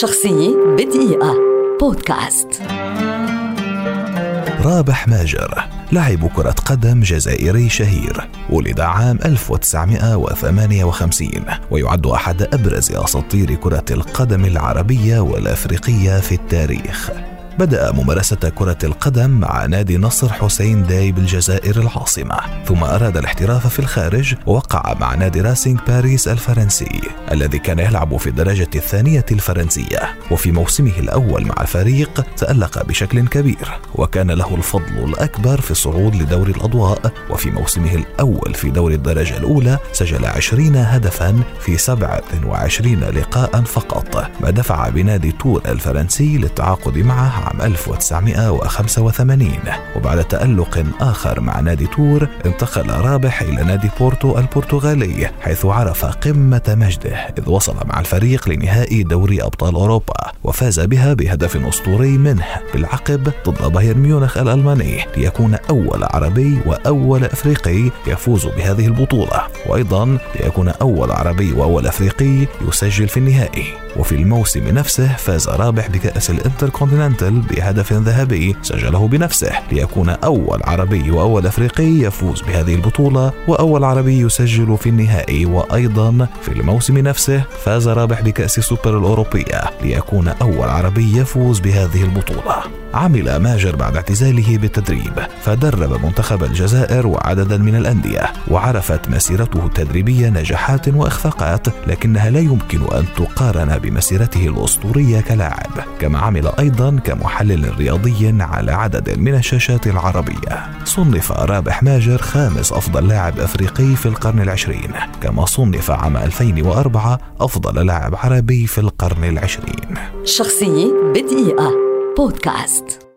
شخصية بدقيقة. بودكاست. رابح ماجر لاعب كرة قدم جزائري شهير ولد عام 1958 ويعد أحد أبرز أساطير كرة القدم العربية والأفريقية في التاريخ. بدأ ممارسة كرة القدم مع نادي نصر حسين داي بالجزائر العاصمة. ثم أراد الاحتراف في الخارج ووقع مع نادي راسينج باريس الفرنسي الذي كان يلعب في الدرجة الثانية الفرنسية. وفي موسمه الأول مع الفريق تألق بشكل كبير وكان له الفضل الأكبر في الصعود لدور الأضواء. وفي موسمه الأول في دور الدرجة الأولى سجل 20 هدفا في 27 لقاء فقط. ما دفع بنادي تور الفرنسي للتعاقد معه عام 1985 وبعد تألق آخر مع نادي تور انتقل رابح إلى نادي بورتو البرتغالي حيث عرف قمة مجده إذ وصل مع الفريق لنهائي دوري أبطال أوروبا وفاز بها بهدف أسطوري منه بالعقب ضد بايرن ميونخ الألماني ليكون أول عربي وأول أفريقي يفوز بهذه البطولة. وأيضا ليكون أول عربي وأول أفريقي يسجل في النهائي. وفي الموسم نفسه فاز رابح بكأس الانتركونتيننتال بهدف ذهبي سجله بنفسه ليكون أول عربي وأول أفريقي يفوز بهذه البطولة وأول عربي يسجل في النهائي. وأيضا في الموسم نفسه فاز رابح بكأس سوبر الأوروبية ليكون أول عربي يفوز بهذه البطولة. عمل ماجر بعد اعتزاله بالتدريب فدرب منتخب الجزائر وعددا من الأندية وعرفت مسيرته التدريبية نجاحات وإخفاقات لكنها لا يمكن أن تقارن بمسيرته الأسطورية كلاعب كما عمل أيضا كمحلل رياضي على عدد من الشاشات العربية. صنف رابح ماجر خامس أفضل لاعب أفريقي في القرن العشرين كما صنف عام 2004 أفضل لاعب عربي في القرن العشرين. شخصية بدقيقة. بودكاست.